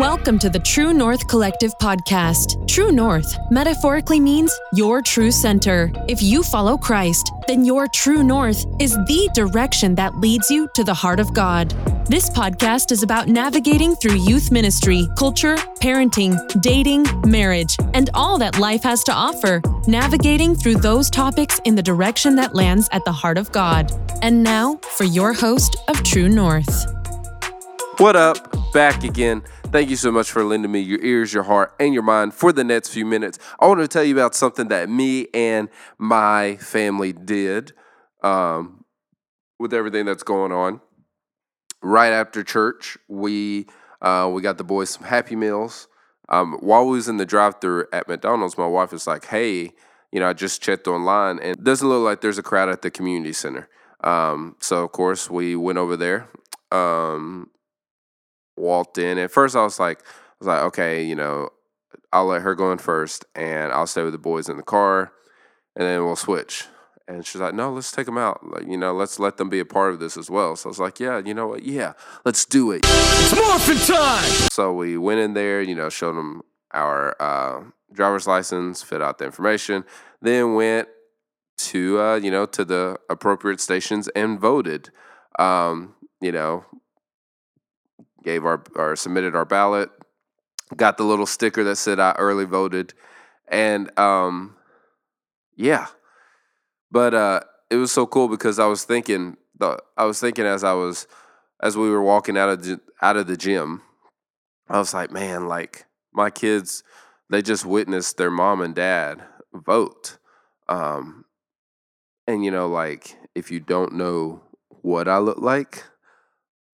Welcome to the True North Collective podcast. True North metaphorically means your true center. If you follow Christ, then your true north is the direction that leads you to the heart of God. This podcast is about navigating through youth ministry, culture, parenting, dating, marriage, and all that life has to offer, navigating through those topics in the direction that lands at the heart of God. And now for your host of True North. What up? Back again. Thank you so much for lending me your ears, your heart, and your mind for the next few minutes. I want to tell you about something that me and my family did um, with everything that's going on. Right after church, we uh, we got the boys some Happy Meals. Um, while we was in the drive-through at McDonald's, my wife was like, "Hey, you know, I just checked online, and it doesn't look like there's a crowd at the community center." Um, so of course we went over there. Um, walked in. At first, I was like, I was like, okay, you know, I'll let her go in first, and I'll stay with the boys in the car, and then we'll switch. And she's like, no, let's take them out. Like, you know, let's let them be a part of this as well. So I was like, yeah, you know what? Yeah, let's do it. It's morphin' time! So we went in there, you know, showed them our uh, driver's license, fit out the information, then went to, uh, you know, to the appropriate stations and voted. Um, you know, gave our or submitted our ballot, got the little sticker that said I early voted, and um, yeah, but uh, it was so cool because I was thinking the I was thinking as I was as we were walking out of the, out of the gym, I was like, man, like my kids, they just witnessed their mom and dad vote, um, and you know, like if you don't know what I look like,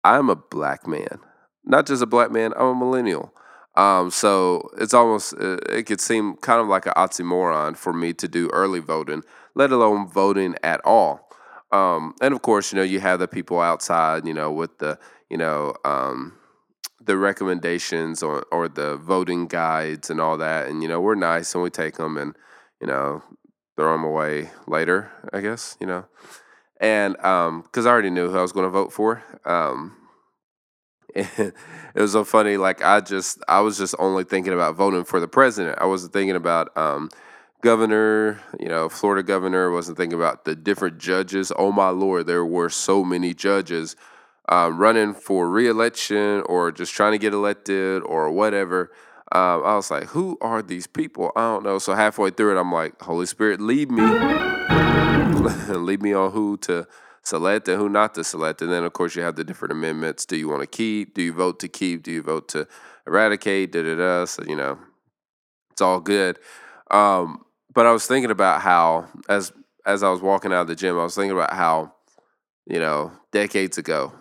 I'm a black man not just a black man, I'm a millennial. Um, so it's almost, uh, it could seem kind of like an oxymoron for me to do early voting, let alone voting at all. Um, and of course, you know, you have the people outside, you know, with the, you know, um, the recommendations or, or the voting guides and all that. And, you know, we're nice and we take them and, you know, throw them away later, I guess, you know. And because I already knew who I was going to vote for. Um, it was so funny. Like I just, I was just only thinking about voting for the president. I wasn't thinking about um, governor, you know, Florida governor. I wasn't thinking about the different judges. Oh my lord, there were so many judges um, running for reelection or just trying to get elected or whatever. Um, I was like, who are these people? I don't know. So halfway through it, I'm like, Holy Spirit, lead me, lead me on who to select and who not to select. And then, of course, you have the different amendments. Do you want to keep? Do you vote to keep? Do you vote to eradicate? Da da da. So, you know, it's all good. Um, but I was thinking about how, as as I was walking out of the gym, I was thinking about how, you know, decades ago,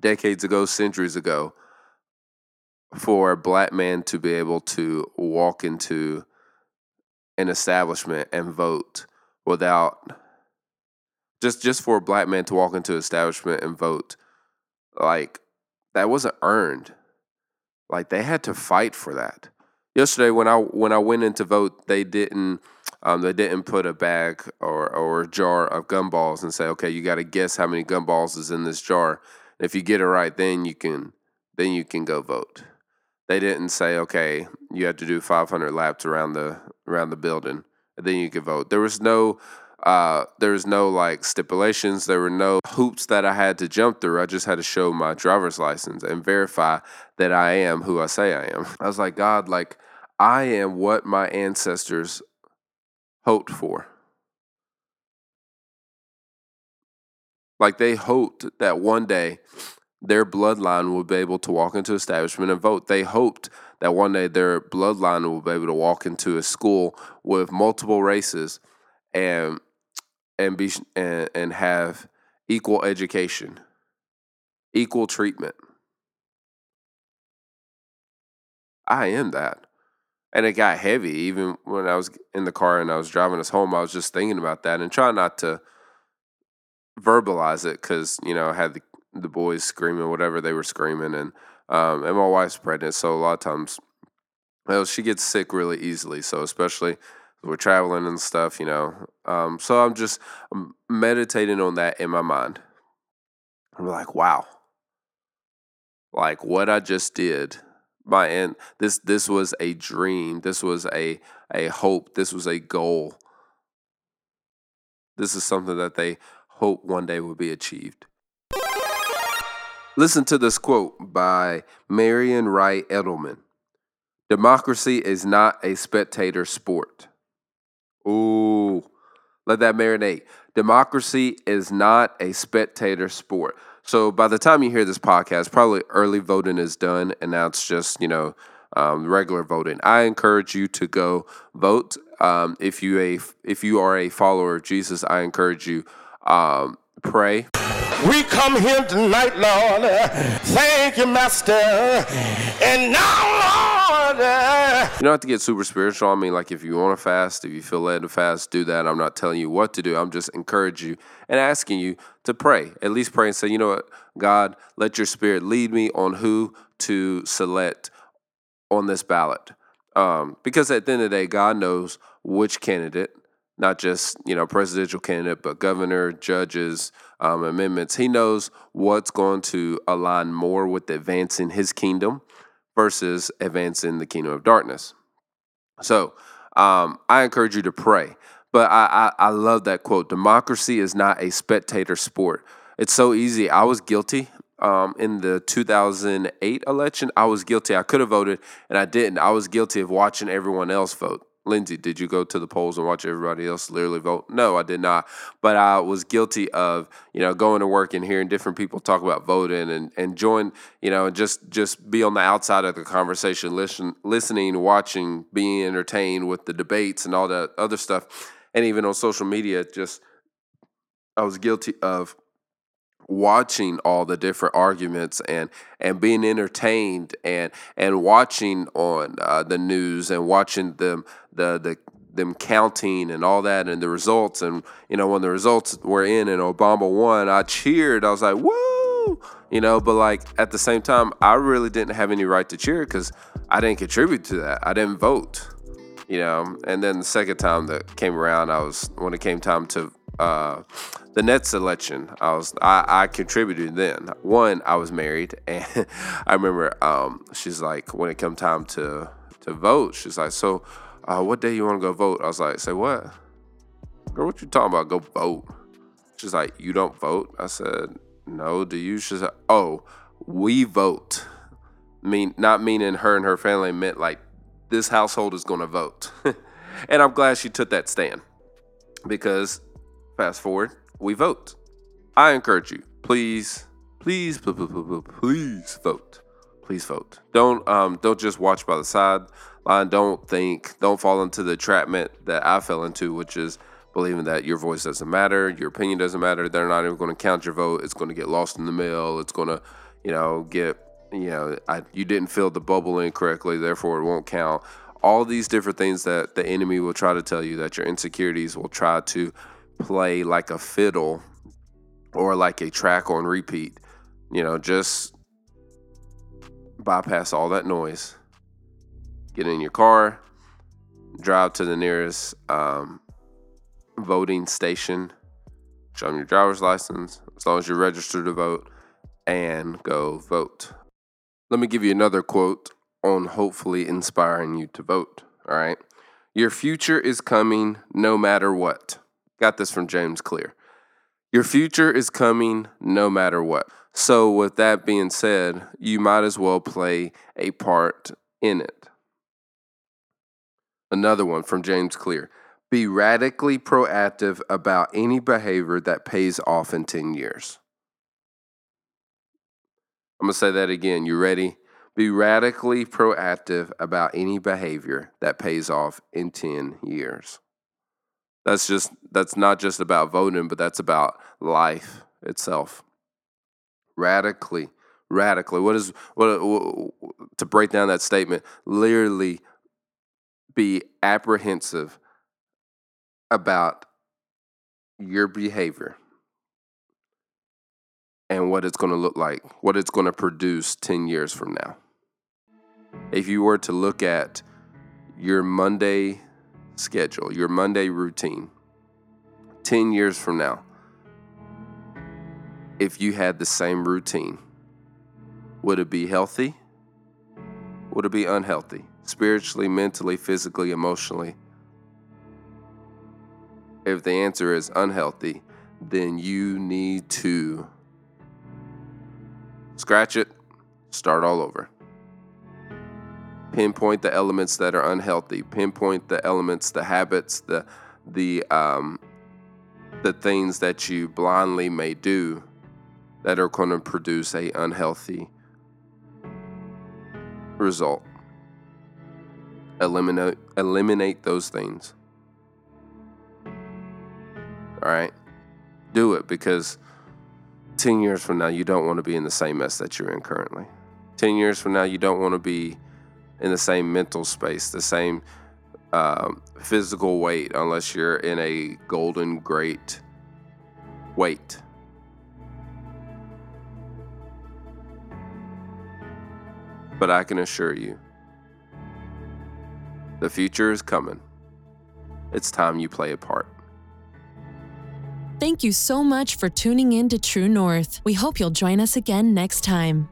decades ago, centuries ago, for a black man to be able to walk into an establishment and vote without just just for a black man to walk into an establishment and vote, like that wasn't earned. Like they had to fight for that. Yesterday when I when I went in to vote, they didn't um, they didn't put a bag or or a jar of gumballs and say, okay, you got to guess how many gumballs is in this jar. If you get it right, then you can then you can go vote. They didn't say, okay, you have to do 500 laps around the around the building, and then you can vote. There was no uh, there was no like stipulations. There were no hoops that I had to jump through. I just had to show my driver's license and verify that I am who I say I am. I was like, God, like I am what my ancestors hoped for. Like they hoped that one day their bloodline would be able to walk into establishment and vote. They hoped that one day their bloodline would be able to walk into a school with multiple races and and be and, and have equal education, equal treatment. I am that. And it got heavy even when I was in the car and I was driving us home. I was just thinking about that and trying not to verbalize it because, you know, I had the, the boys screaming whatever they were screaming. And, um, and my wife's pregnant. So a lot of times, well, she gets sick really easily. So especially we're traveling and stuff, you know. Um, so I'm just I'm meditating on that in my mind. I'm like, wow. like what I just did. My and this this was a dream. This was a a hope. This was a goal. This is something that they hope one day will be achieved. Listen to this quote by Marian Wright Edelman Democracy is not a spectator sport. Ooh, let that marinate. Democracy is not a spectator sport. So by the time you hear this podcast, probably early voting is done, and now it's just, you know, um, regular voting. I encourage you to go vote. Um, if you a if you are a follower of Jesus, I encourage you um, pray. We come here tonight, Lord. Thank you, Master. And now, Lord. You don't have to get super spiritual. I mean, like if you want to fast, if you feel led to fast, do that. I'm not telling you what to do. I'm just encouraging you and asking you to pray. At least pray and say, you know what, God, let your spirit lead me on who to select on this ballot. Um, because at the end of the day, God knows which candidate, not just you know presidential candidate, but governor, judges, um, amendments. He knows what's going to align more with advancing His kingdom versus advancing the kingdom of darkness. So um, I encourage you to pray. But I, I I love that quote. Democracy is not a spectator sport. It's so easy. I was guilty um, in the 2008 election. I was guilty. I could have voted and I didn't. I was guilty of watching everyone else vote. Lindsay, did you go to the polls and watch everybody else literally vote? No, I did not. But I was guilty of, you know, going to work and hearing different people talk about voting and, and join, you know, just just be on the outside of the conversation, listen, listening, watching, being entertained with the debates and all that other stuff. And even on social media, just I was guilty of watching all the different arguments and and being entertained and and watching on uh, the news and watching them the the them counting and all that and the results. And you know when the results were in and Obama won I cheered. I was like woo! You know but like at the same time I really didn't have any right to cheer because I didn't contribute to that. I didn't vote you know? And then the second time that came around I was when it came time to uh, the Nets election, I was I, I contributed then. One, I was married, and I remember um, she's like, when it come time to to vote, she's like, so uh, what day you want to go vote? I was like, say what? Girl, what you talking about? Go vote. She's like, you don't vote. I said, no. Do you? She said, oh, we vote. mean not meaning her and her family meant like this household is going to vote. and I'm glad she took that stand because Fast forward, we vote. I encourage you, please, please, please vote. Please vote. Don't um don't just watch by the sideline. Don't think. Don't fall into the trapment that I fell into, which is believing that your voice doesn't matter, your opinion doesn't matter. They're not even going to count your vote. It's going to get lost in the mail. It's going to, you know, get you know, I, you didn't fill the bubble in correctly, therefore it won't count. All these different things that the enemy will try to tell you that your insecurities will try to play like a fiddle or like a track on repeat. You know, just bypass all that noise. Get in your car, drive to the nearest um, voting station, show them your driver's license, as long as you're registered to vote, and go vote. Let me give you another quote on hopefully inspiring you to vote. All right. Your future is coming no matter what. Got this from James Clear. Your future is coming no matter what. So, with that being said, you might as well play a part in it. Another one from James Clear Be radically proactive about any behavior that pays off in 10 years. I'm going to say that again. You ready? Be radically proactive about any behavior that pays off in 10 years. That's just that's not just about voting, but that's about life itself. Radically, radically. What is what, what to break down that statement? Literally, be apprehensive about your behavior and what it's going to look like, what it's going to produce 10 years from now. If you were to look at your Monday schedule, your Monday routine, 10 years from now, if you had the same routine, Would it be healthy? Would it be unhealthy? Spiritually, mentally, physically, emotionally? If the answer is unhealthy, then you need to scratch it, start all over. Pinpoint the elements that are unhealthy. Pinpoint the elements, the habits, the the um, the things that you blindly may do that are going to produce a unhealthy result. Eliminate eliminate those things. All right? Do it because 10 years from now you don't want to be in the same mess that you're in currently. 10 years from now you don't want to be in the same mental space, the same uh, physical weight unless you're in a golden great weight. But I can assure you, the future is coming. It's time you play a part. Thank you so much for tuning in to True North. We hope you'll join us again next time.